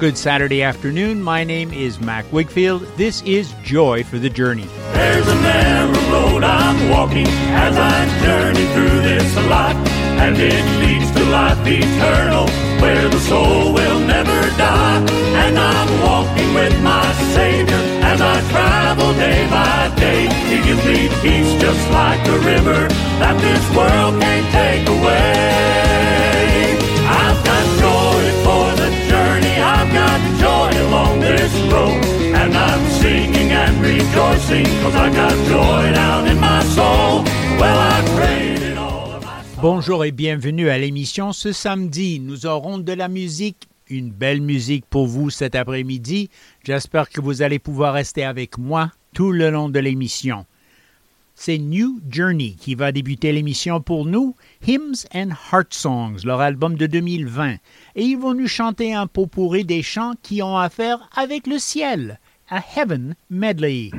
Good Saturday afternoon. My name is Mac Wigfield. This is Joy for the Journey. There's a narrow road I'm walking as I journey through this life, and it leads to life eternal, where the soul will never die. And I'm walking with my Savior as I travel day by day. He gives me peace just like a river that this world can't take away. Bonjour et bienvenue à l'émission. Ce samedi, nous aurons de la musique, une belle musique pour vous cet après-midi. J'espère que vous allez pouvoir rester avec moi tout le long de l'émission. C'est New Journey qui va débuter l'émission pour nous, Hymns and Heart Songs, leur album de 2020. Et ils vont nous chanter un pot pourri des chants qui ont affaire avec le ciel, a Heaven Medley.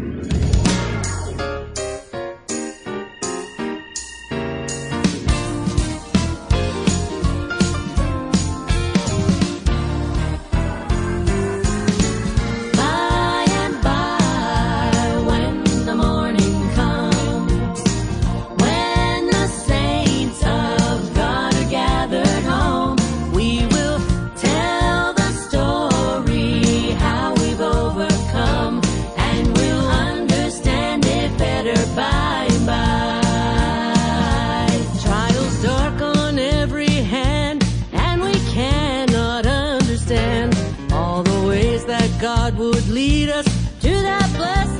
Would lead us to that blessed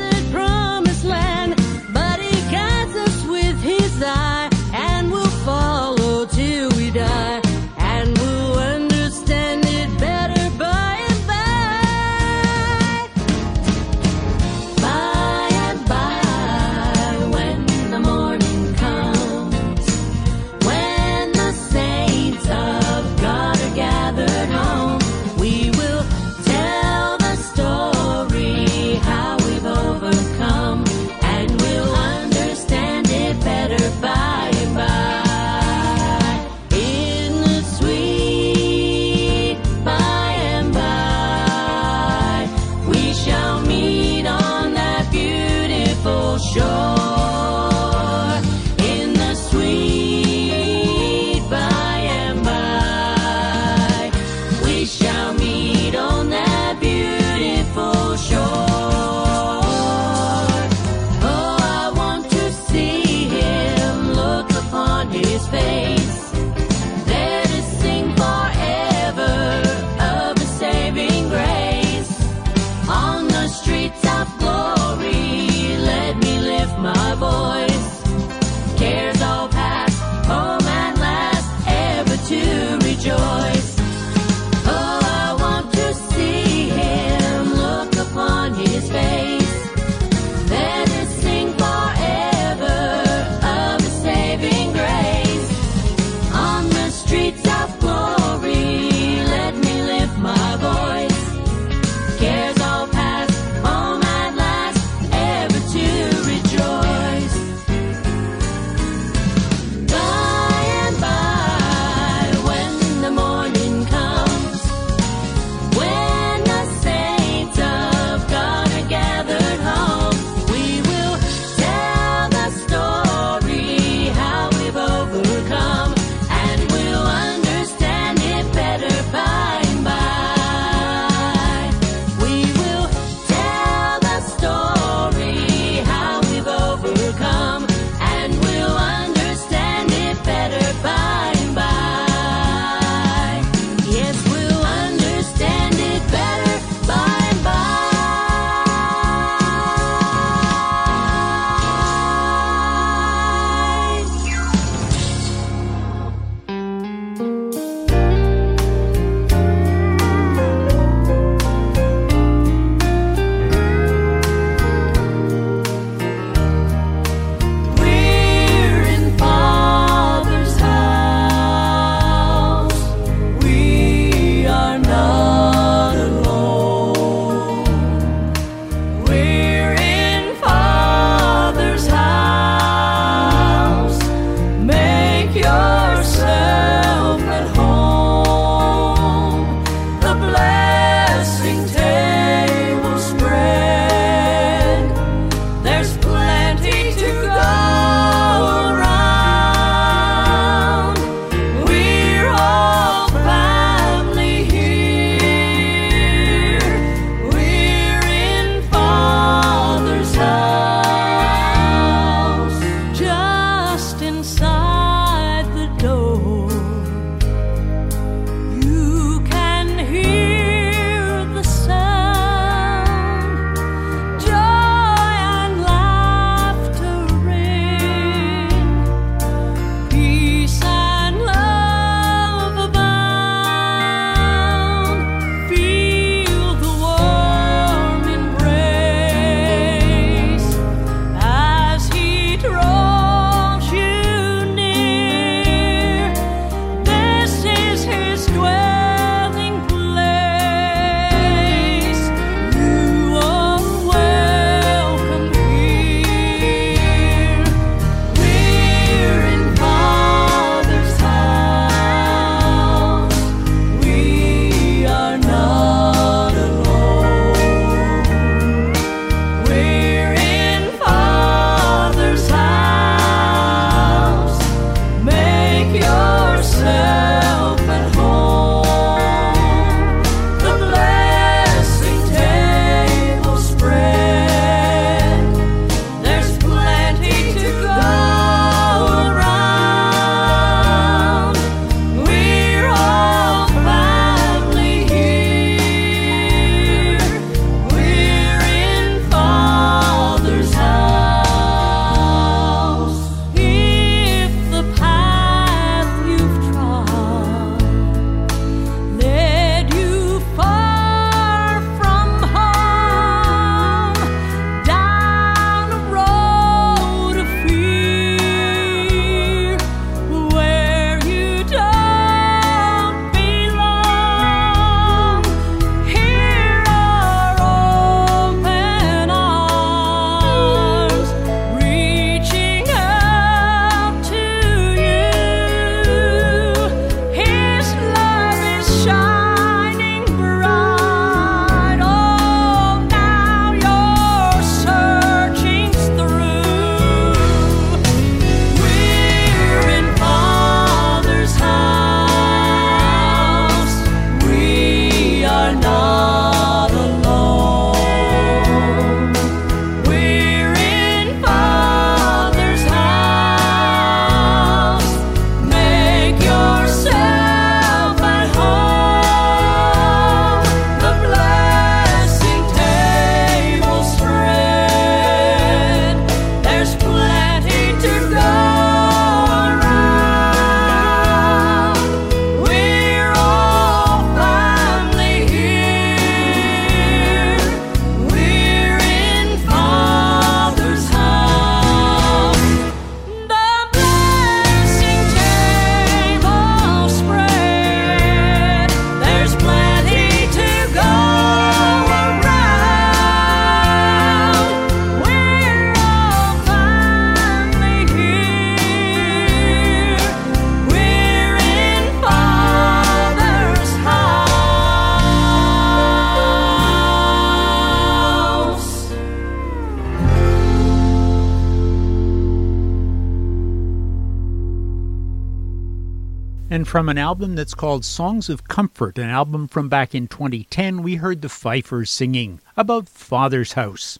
from an album that's called Songs of Comfort, an album from back in 2010, we heard the Fifers singing about Father's House.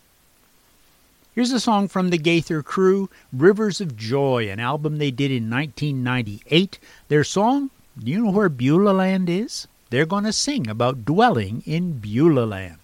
Here's a song from the Gaither Crew, Rivers of Joy, an album they did in 1998. Their song, do you know where Beulah Land is? They're going to sing about dwelling in Beulah Land.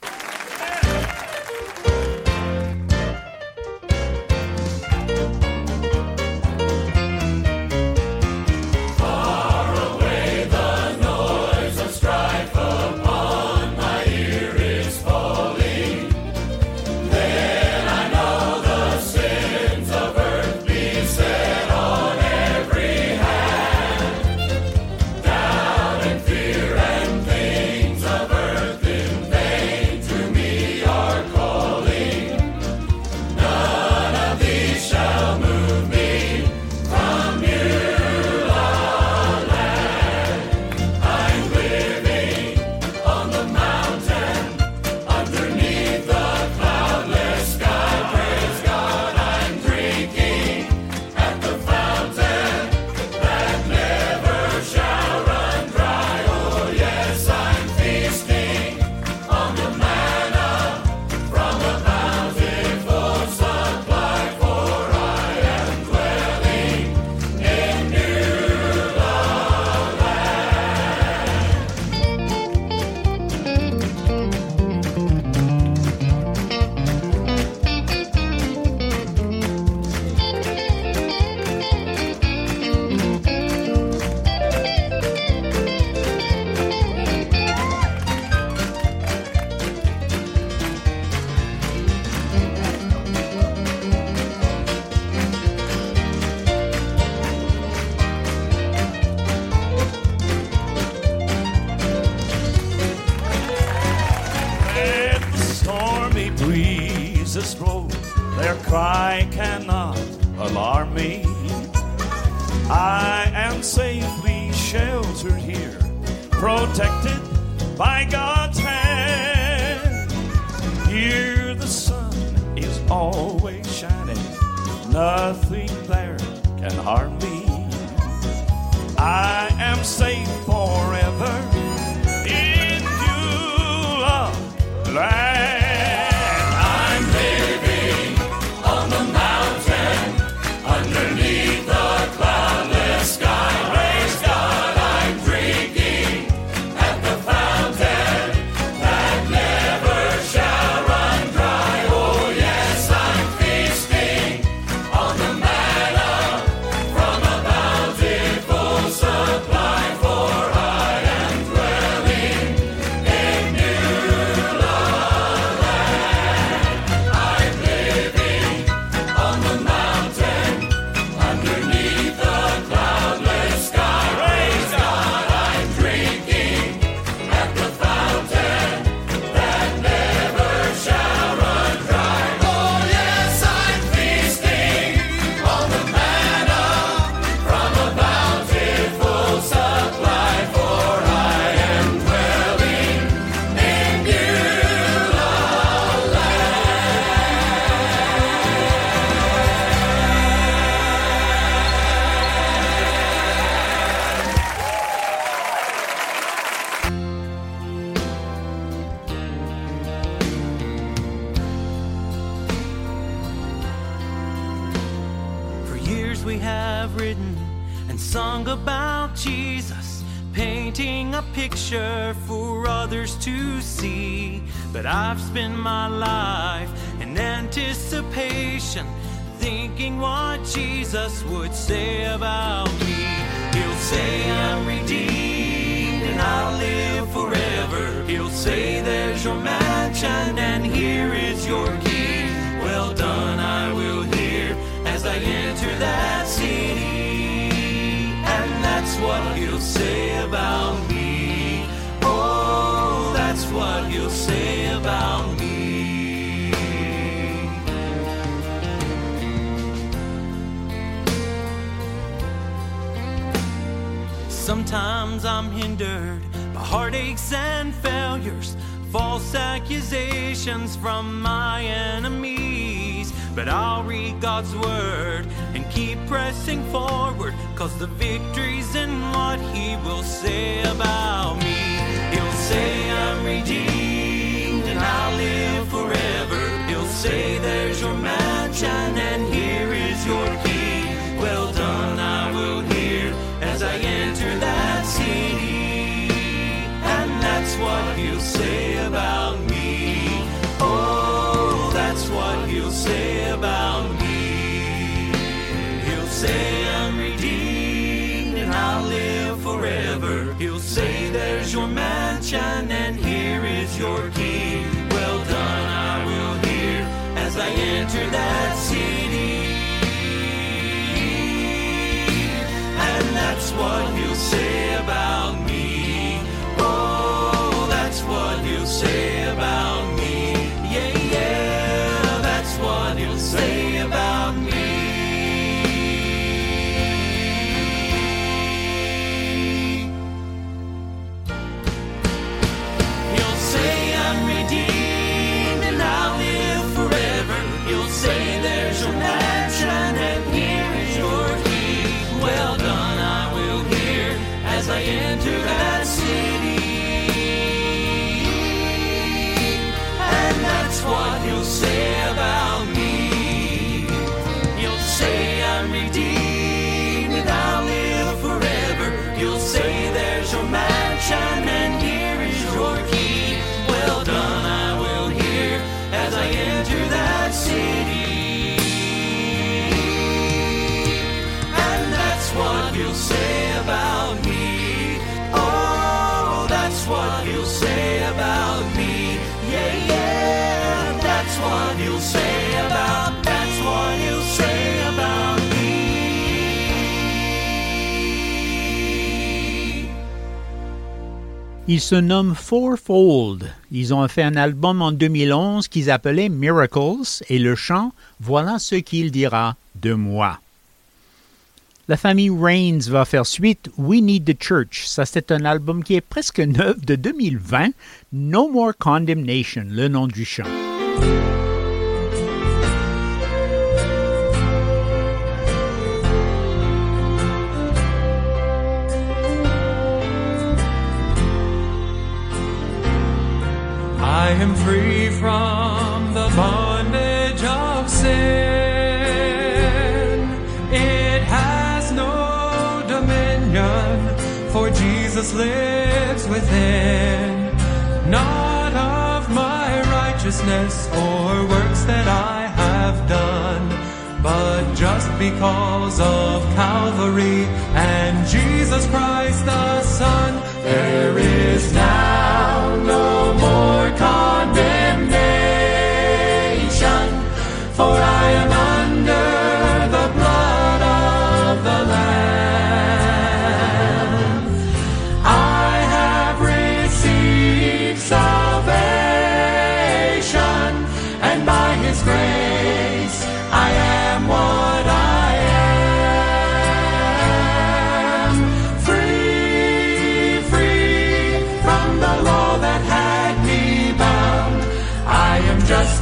I am safely sheltered here, protected by God's hand. Here the sun is always shining, nothing there can harm me. I am safe forever to see. But I've spent my life in anticipation, thinking what Jesus would say about me. He'll say I'm redeemed and I'll live forever. He'll say there's your mansion and here is your key. Well done, I will hear as I enter that city. And that's what he'll say about me. What he'll say about me. Sometimes I'm hindered by heartaches and failures, false accusations from my enemies. But I'll read God's word and keep pressing forward, cause the victory's in what He will say about me. Say I'm redeemed and I'll live forever. He'll say there's your mansion and here is your key. Well done, I will hear as I enter that city. And that's what he'll say about me. Oh, that's what he'll say about me. He'll say I'm redeemed and I'll live forever. He'll say there's your mansion and here is your key. Well done, I will hear as I enter that city. And that's what he'll Ils se nomment Fourfold. Ils ont fait un album en 2011 qu'ils appelaient Miracles et le chant Voilà ce qu'il dira de moi. La famille Reigns va faire suite We Need the Church. Ça, c'est un album qui est presque neuf de 2020. No More Condemnation, le nom du chant. I am free from the bondage of sin. It has no dominion, for Jesus lives within. Not of my righteousness or works that I have done, but just because of Calvary and Jesus Christ the Son, there is now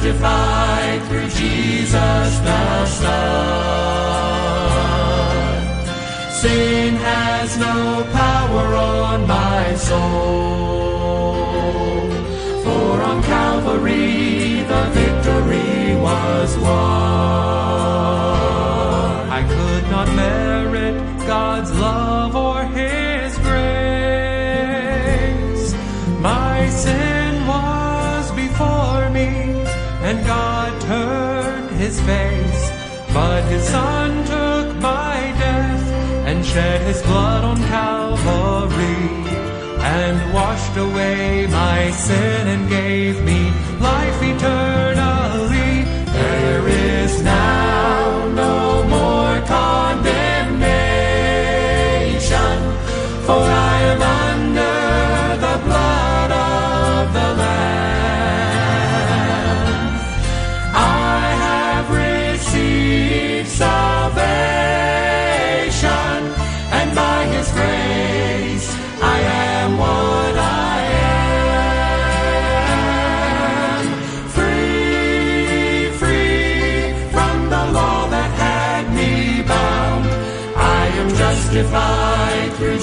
justified through Jesus the Son. Sin has no power on my soul. For on Calvary the victory was won. I could not merit But His Son took my death and shed His blood on Calvary and washed away my sin and gave me life eternally. There is now no more condemnation,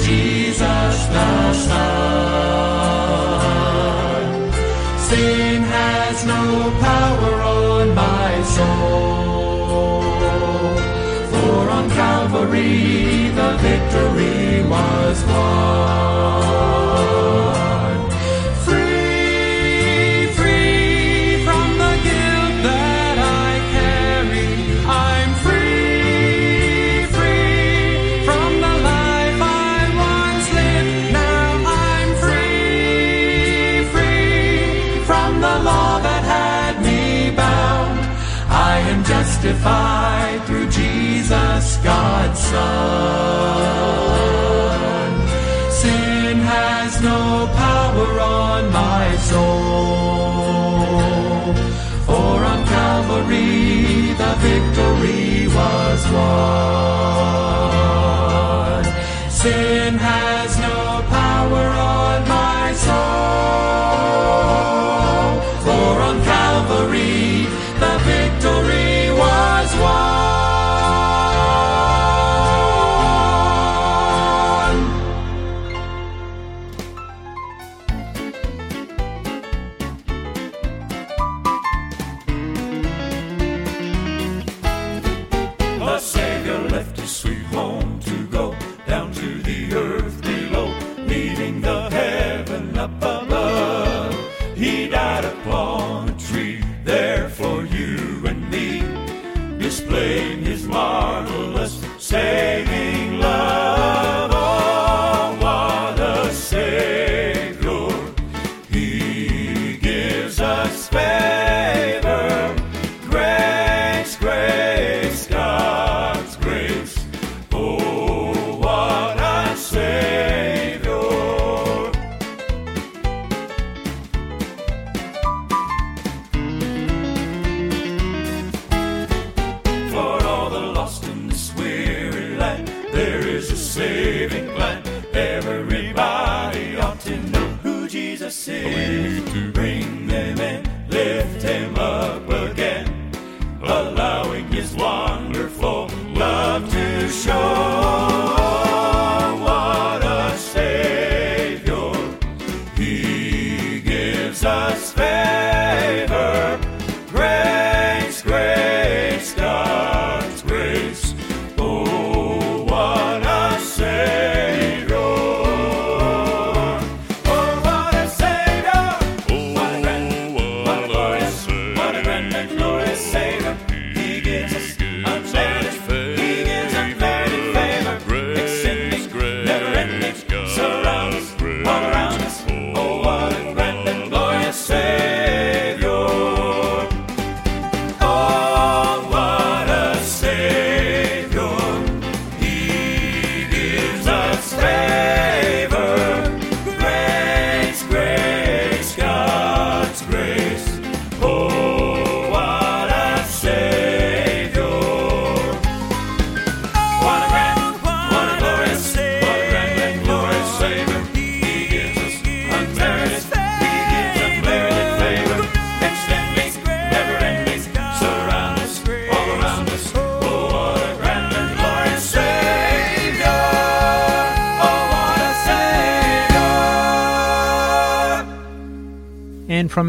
Jesus the Son. Sin has no power on my soul. For on Calvary the victory was won. Son. Sin has no power on my soul. For on Calvary the victory was won.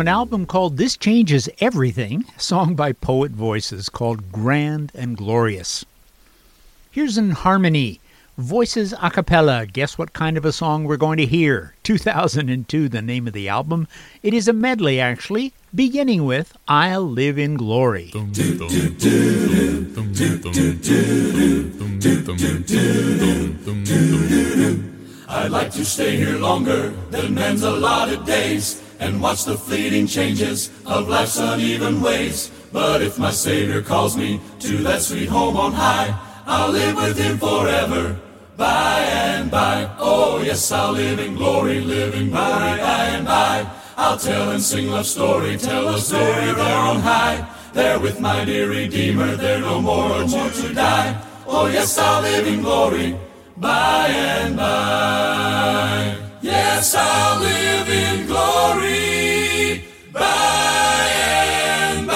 An album called This Changes Everything, song by Poet Voices called Grand and Glorious. Here's an harmony. Voices a cappella. Guess what kind of a song we're going to hear? 2002, the name of the album. It is a medley, actually, beginning with I'll Live in Glory. I'd like to stay here longer than men's allotted days and watch the fleeting changes of life's uneven ways. But if my Savior calls me to that sweet home on high, I'll live with Him forever. By and by, oh yes, I'll live in glory, live in glory by and by. I'll tell and sing love's story, tell a story there on high. There with my dear Redeemer, there no more, no more to die. Oh yes, I'll live in glory by and by. Yes, I'll live in glory by and by.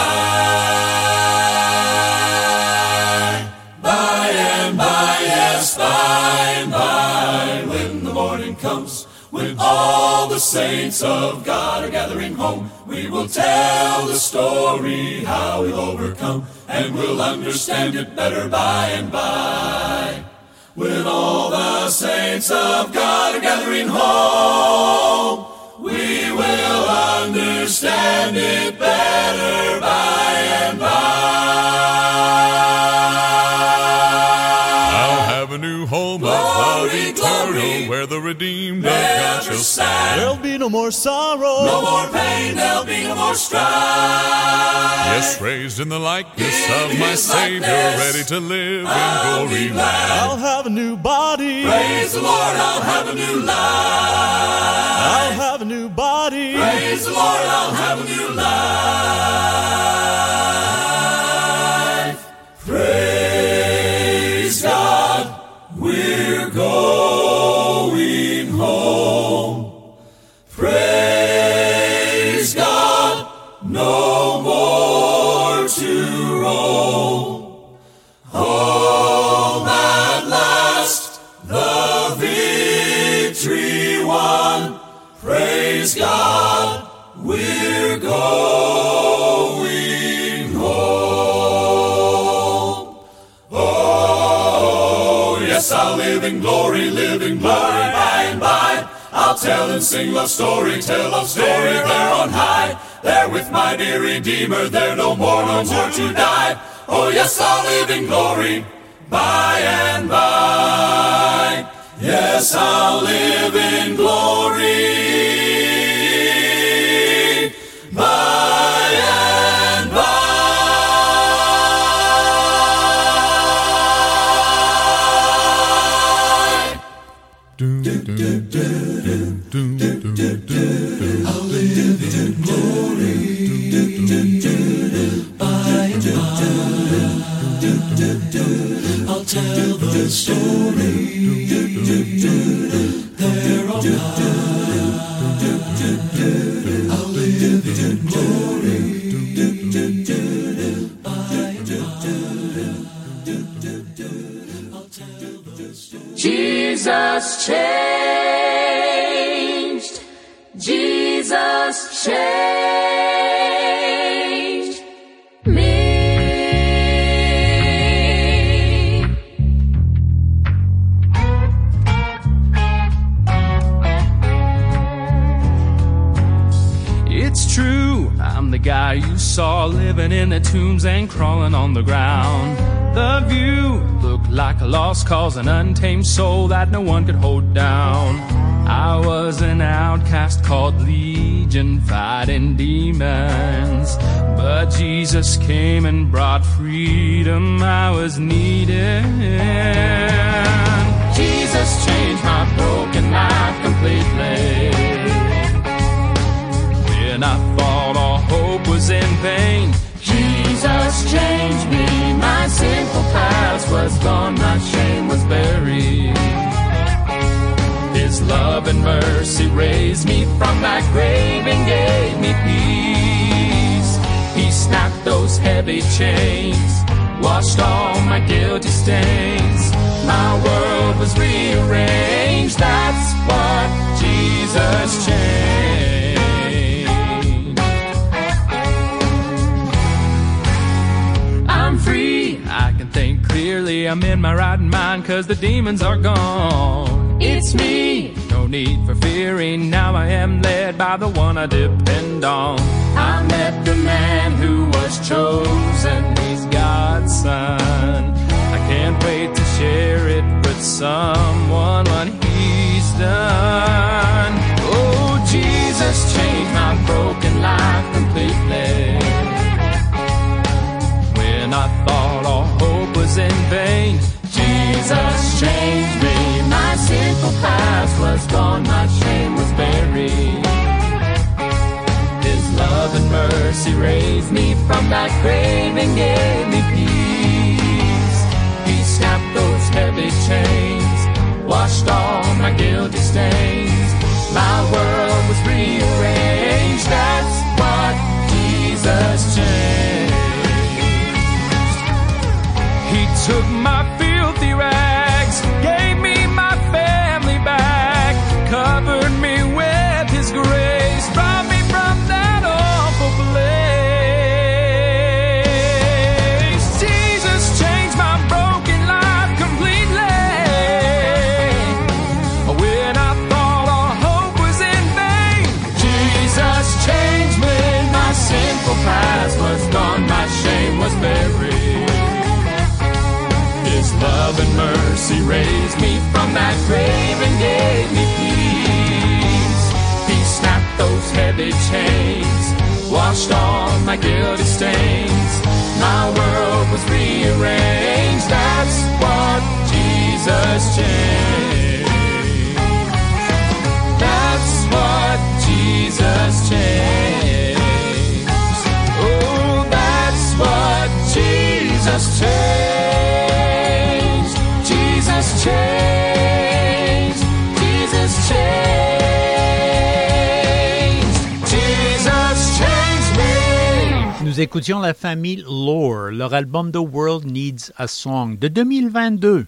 By and by, yes, by and by, when the morning comes, when all the saints of God are gathering home, we will tell the story how we'll overcome, and we'll understand it better by and by. When all the saints of God are gathering home, the redeemed of God Never shall sad. There'll be no more sorrow. No more pain, there'll be no more strife. Yes, raised in the likeness In of my Savior, likeness, ready to live I'll in glory. glad. I'll have a new body. Praise the Lord, I'll have a new life. I'll have a new body. Praise the Lord, I'll have a new life. Yes, I'll live in glory, live in glory by and by. I'll tell and sing love story, tell love story there on high. There with my dear Redeemer, there no more, no more to die. Oh, yes, I'll live in glory by and by. Yes, I'll live in glory I'll tell the story. On the ground. The view looked like a lost cause, an untamed soul that no one could hold down. I was an outcast called Legion, fighting demons. But Jesus came and brought freedom I was needing. Jesus changed my broken life completely. When I thought all hope was in vain, Jesus sinful past was gone, my shame was buried. His love and mercy raised me from that grave and gave me peace. He snapped those heavy chains, washed all my guilty stains. My world was rearranged. That's what Jesus changed. I'm in my right mind cause the demons are gone. It's me. No need for fearing. Now I am led by the one I depend on. I met the man who was chosen. He's God's son. I can't wait to share it with someone what he's done. Oh, Jesus changed my broken life completely. When I thought all hope was in vain, Jesus changed me. My sinful past was gone, my shame was buried. His love and mercy raised me from that grave and gave me peace. He snapped those heavy chains, washed all my guilty stains. My world was rearranged. That's what Jesus changed. Took my filthy rags, that grave and gave me peace. He snapped those heavy chains, washed all my guilty stains. My world was rearranged. That's what Jesus changed. That's what Jesus changed. Oh, that's what Jesus changed. Nous écoutions la famille Lore, leur album The World Needs a Song de 2022.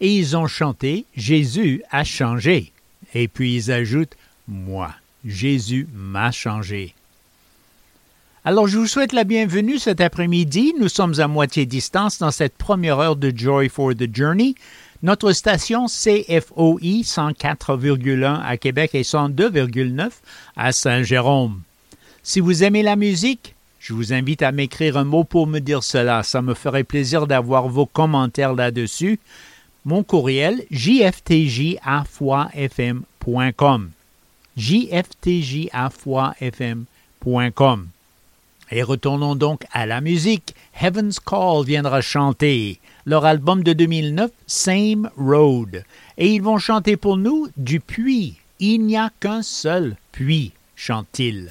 Et ils ont chanté Jésus a changé. Et puis ils ajoutent Moi, Jésus m'a changé. Alors je vous souhaite la bienvenue cet après-midi. Nous sommes à moitié distance dans cette première heure de Joy for the Journey. Notre station CFOI 104,1 à Québec et 102,9 à Saint-Jérôme. Si vous aimez la musique, je vous invite à m'écrire un mot pour me dire cela. Ça me ferait plaisir d'avoir vos commentaires là-dessus. Mon courriel, jftj.fm.com. jftj.fm.com. Et retournons donc à la musique. Heaven's Call viendra chanter leur album de 2009, Same Road. Et ils vont chanter pour nous du puits. Il n'y a qu'un seul puits, chante-t-il.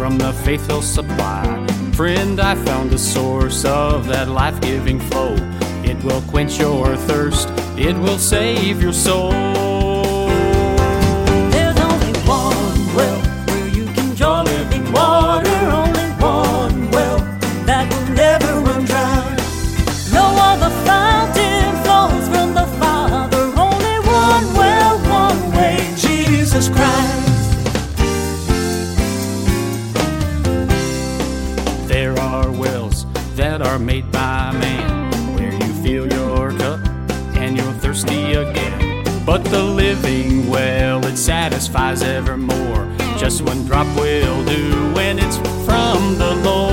From the faithful supply? Friend, I found the source of that life giving flow. It will quench your thirst, it will save your soul. Satisfies evermore. Just one drop will do when it's from the Lord.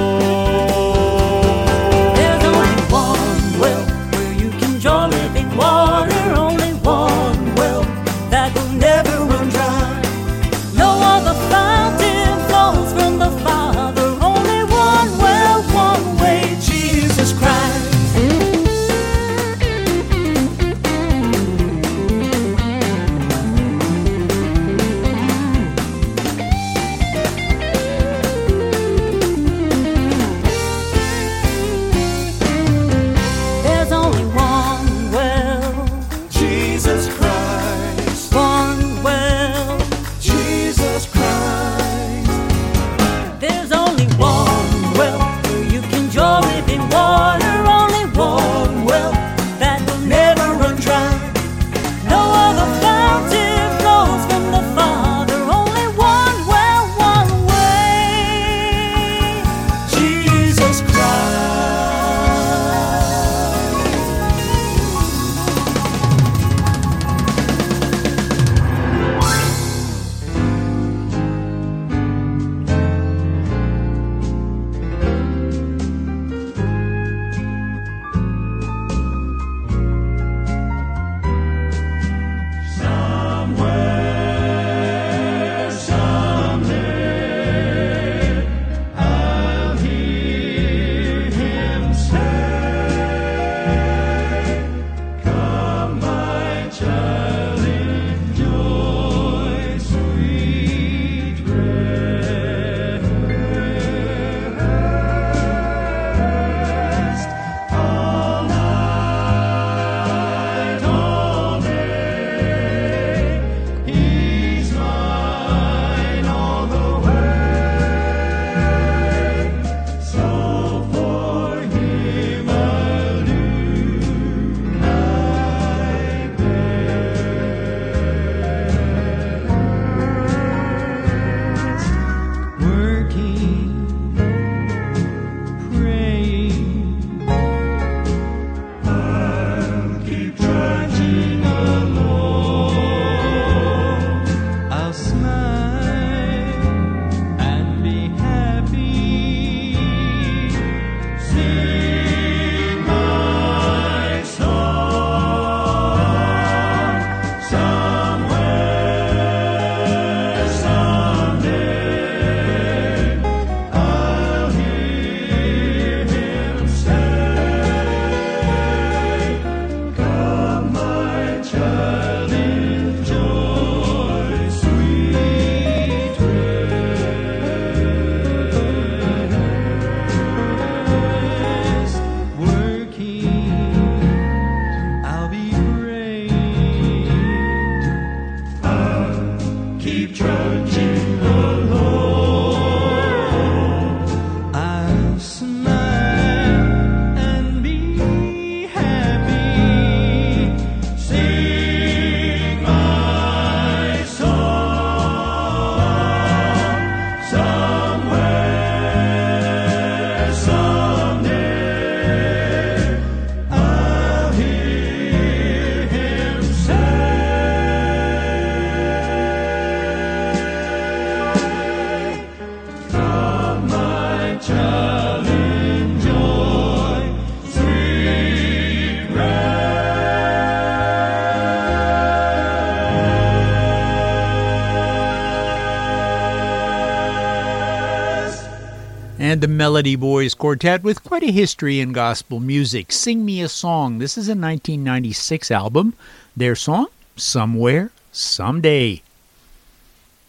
And the Melody Boys Quartet with quite a history in gospel music. Sing Me a Song. This is a 1996 album. Their song, Somewhere, Someday.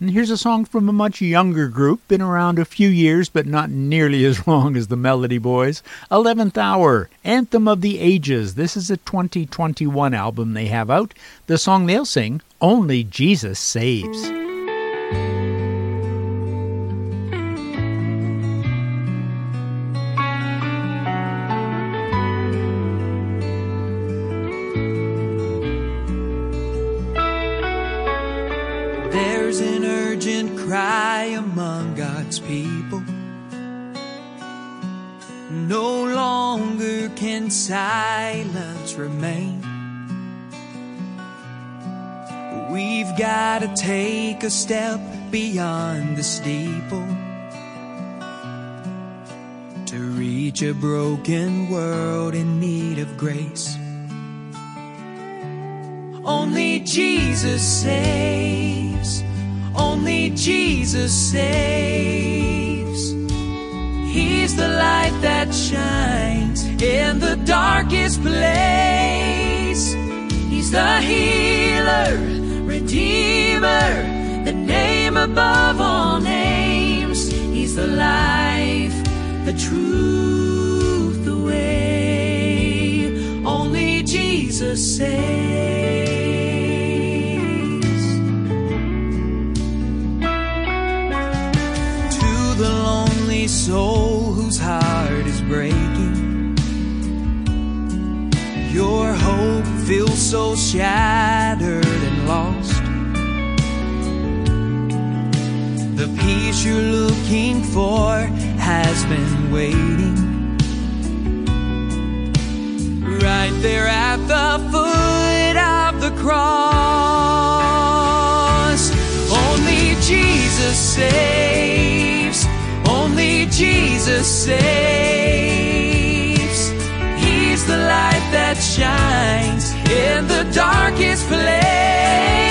And here's a song from a much younger group, been around a few years, but not nearly as long as the Melody Boys. 11th Hour, Anthem of the Ages. This is a 2021 album they have out. The song they'll sing, Only Jesus Saves. Silence remain. We've got to take a step beyond the steeple to reach a broken world in need of grace. Only Jesus saves. Only Jesus saves. He's the light that shines in the darkest place. He's the healer, redeemer, the name above all names. He's the life, the truth, the way. Only Jesus saves. To the lonely soul so shattered and lost. The peace you're looking for has been waiting right there at the foot of the cross. Only Jesus saves. Only Jesus saves. He's the light that shines in the darkest place.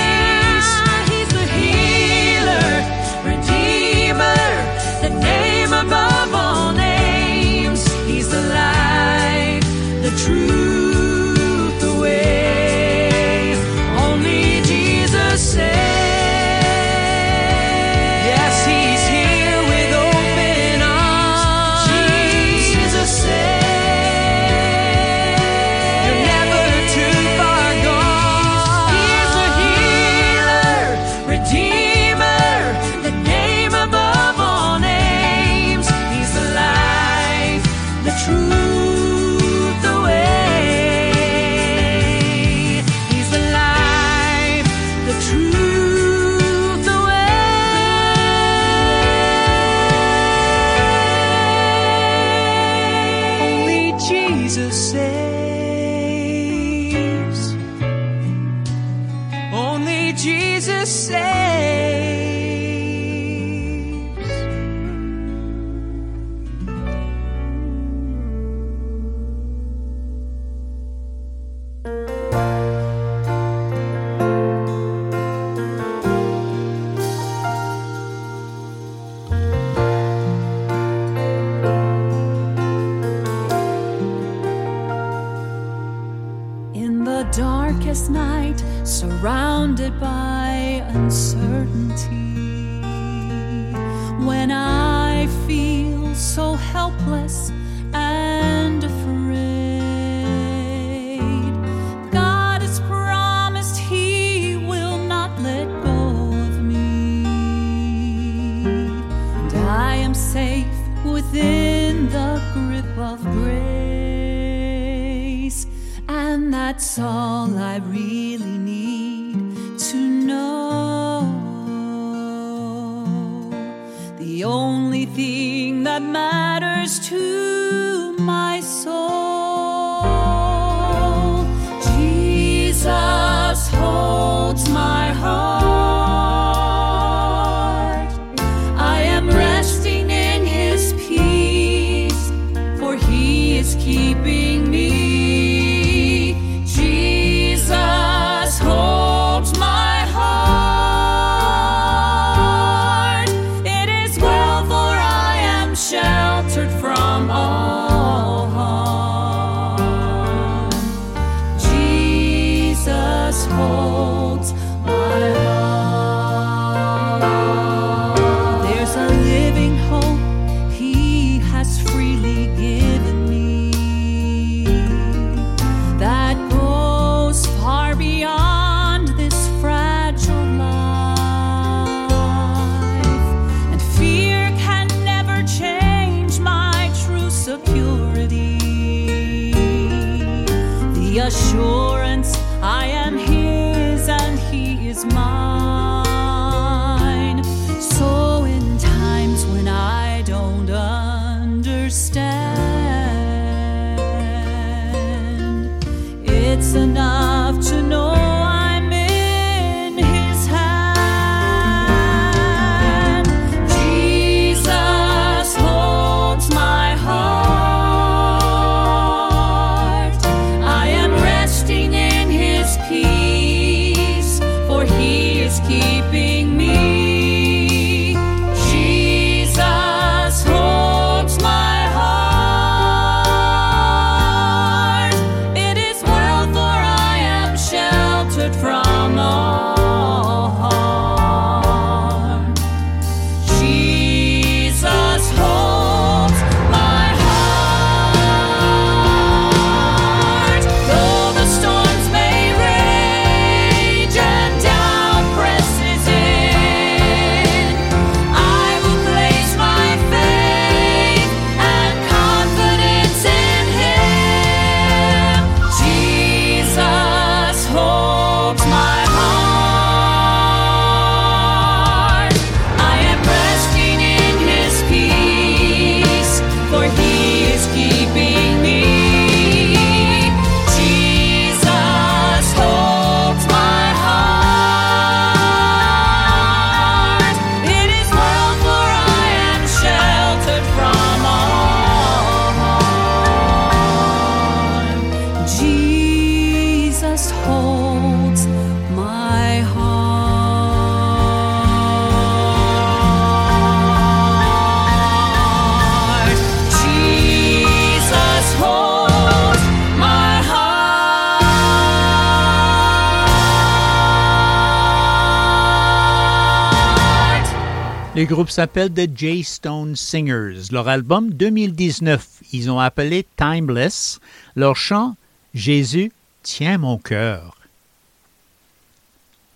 Le groupe s'appelle The J-Stone Singers. Leur album 2019, ils ont appelé Timeless. Leur chant Jésus, tient mon cœur.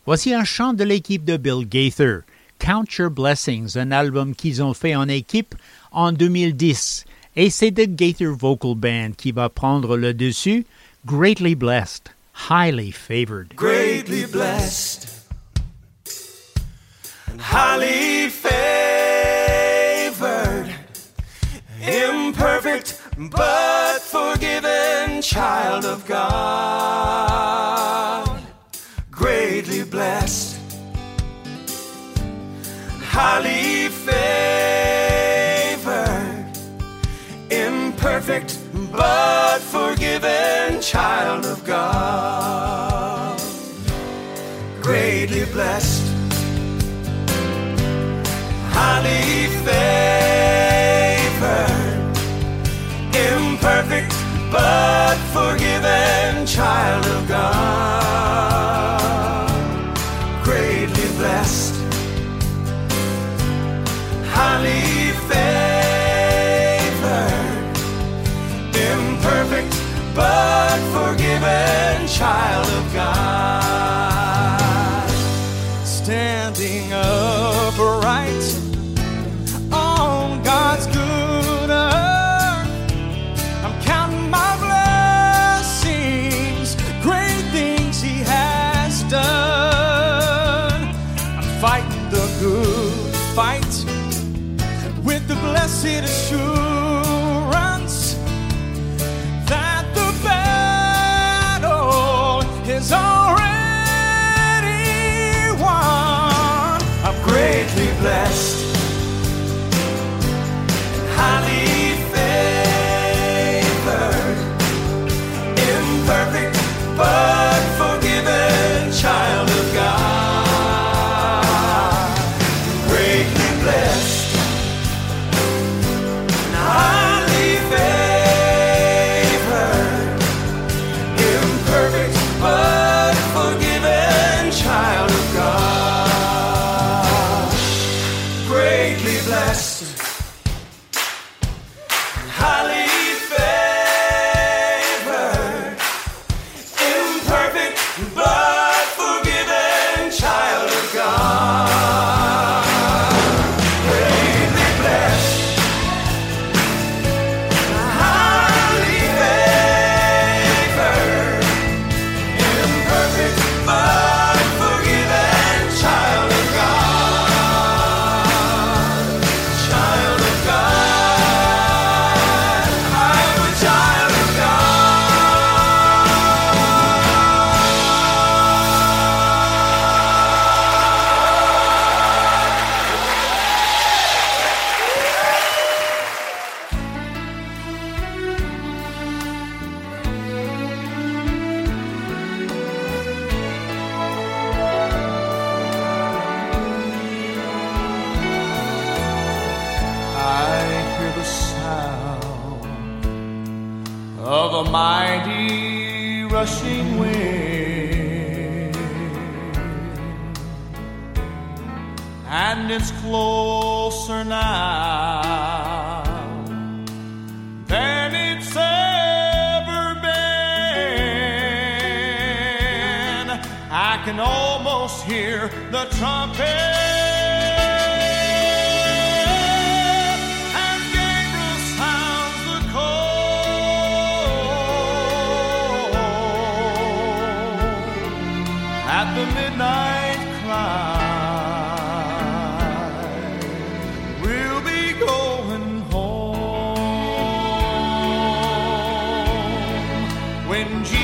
Voici un chant de l'équipe de Bill Gaither, Count Your Blessings, un album qu'ils ont fait en équipe en 2010. Et c'est The Gaither Vocal Band qui va prendre le dessus. Greatly blessed, highly favored. Greatly blessed. highly favored, imperfect but forgiven child of God, greatly blessed, highly favored, imperfect but forgiven child of God. child of God. true. when Jesus.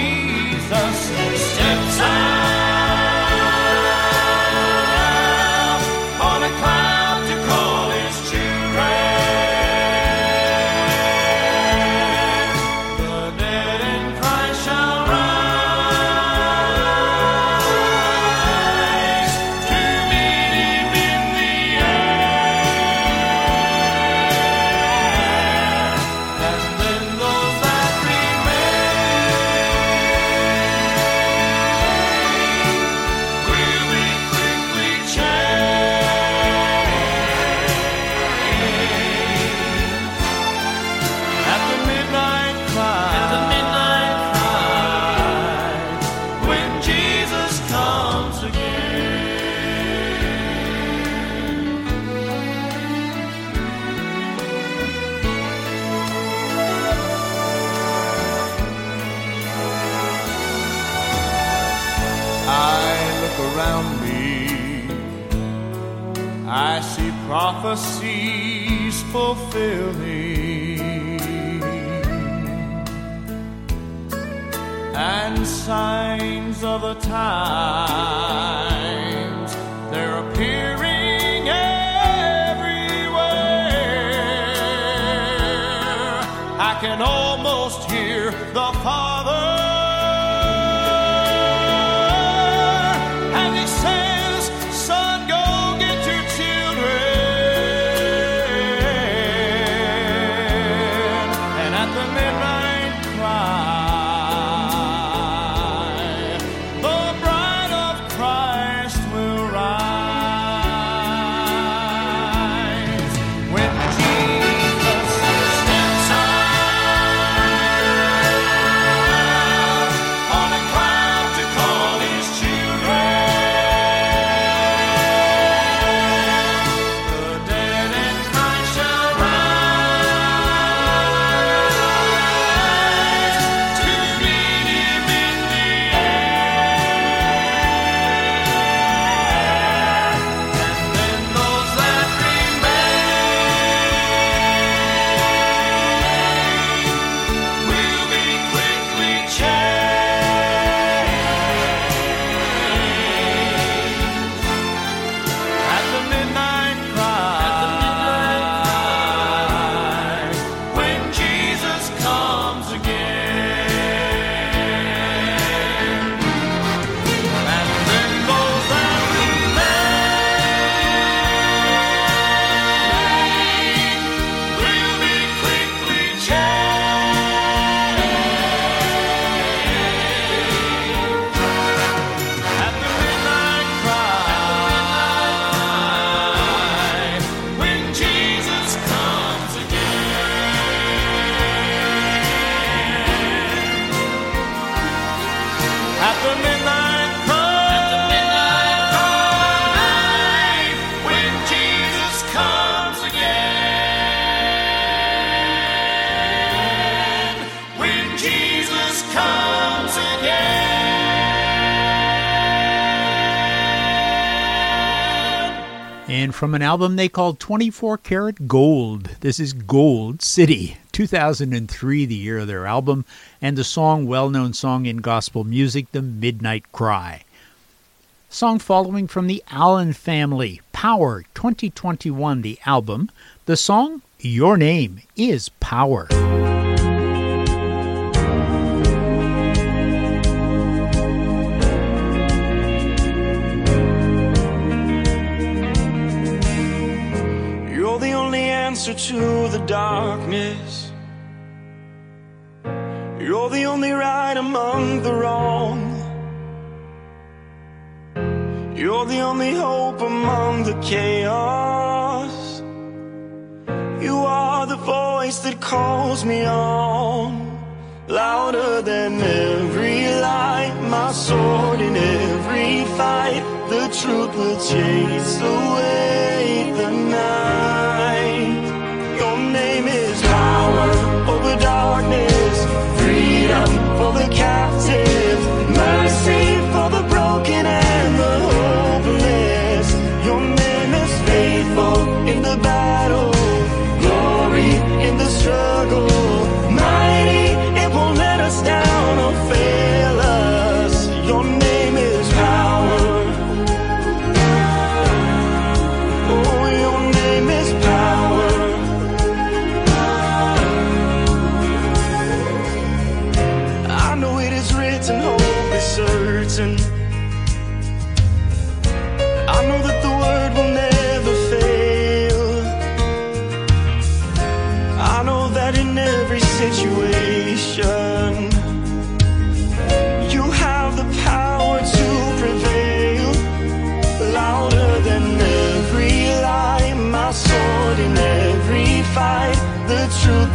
from an album they called 24 Karat Gold. This is Gold City, 2003, the year of their album, and the song, well known song in gospel music, The Midnight Cry. Song following from the Allen family, Power 2021, the album. The song, Your Name is Power. answer to the darkness. You're the only right among the wrong. You're the only hope among the chaos. You are the voice that calls me on. Louder than every light, my sword in every fight. The truth will chase away the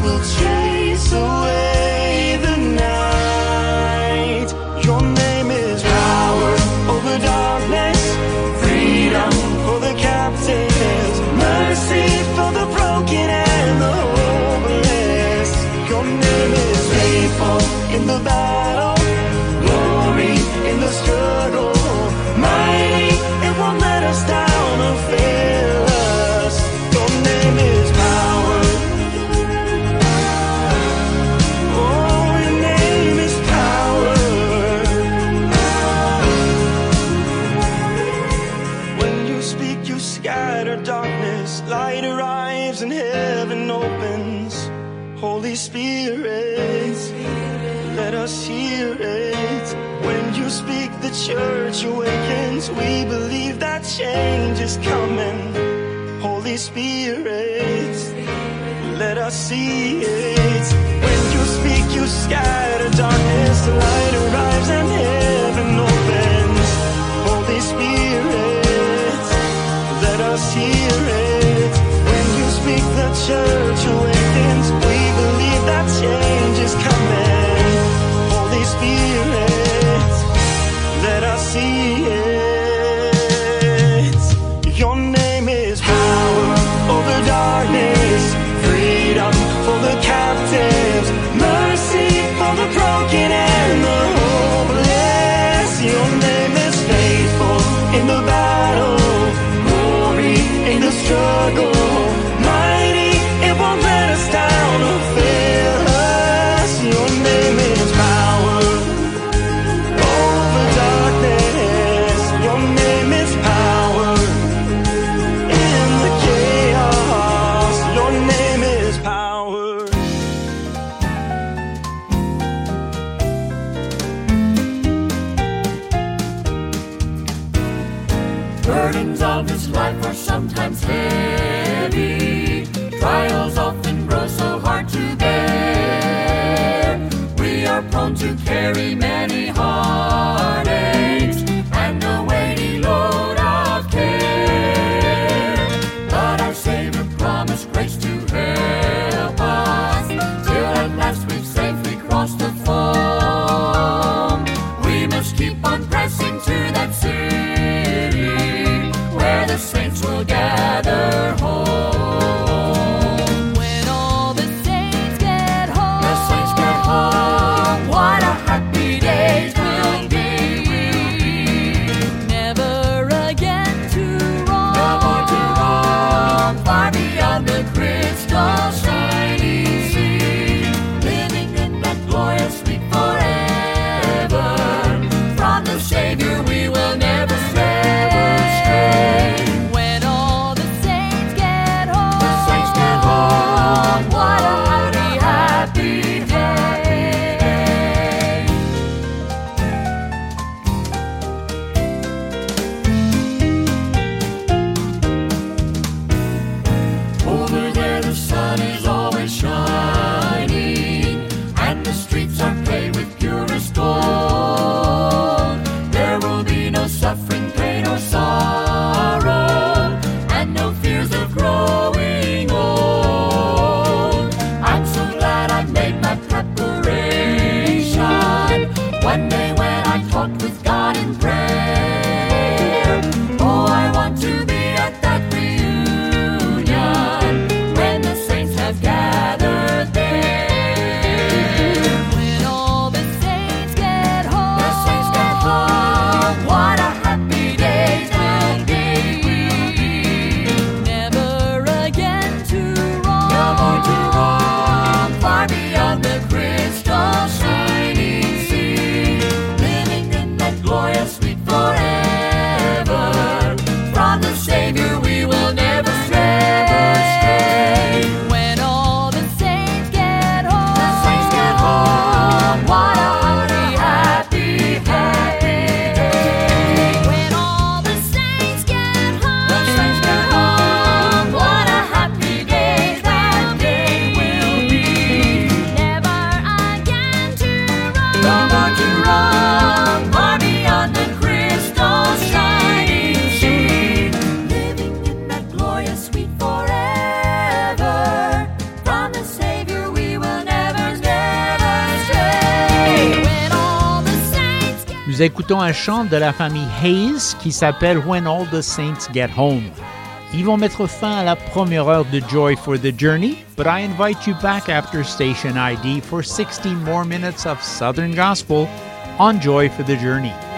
will change. Holy Spirit, let us see it. When you speak, you scatter darkness, the light arrives and heaven opens. Holy Spirit, let us hear it. When you speak, the church. écoutons un chant de la famille Hayes qui s'appelle When All the Saints Get Home. Ils vont mettre fin à la première heure de Joy for the Journey, but I invite you back after Station ID for 60 more minutes of Southern Gospel on Joy for the Journey.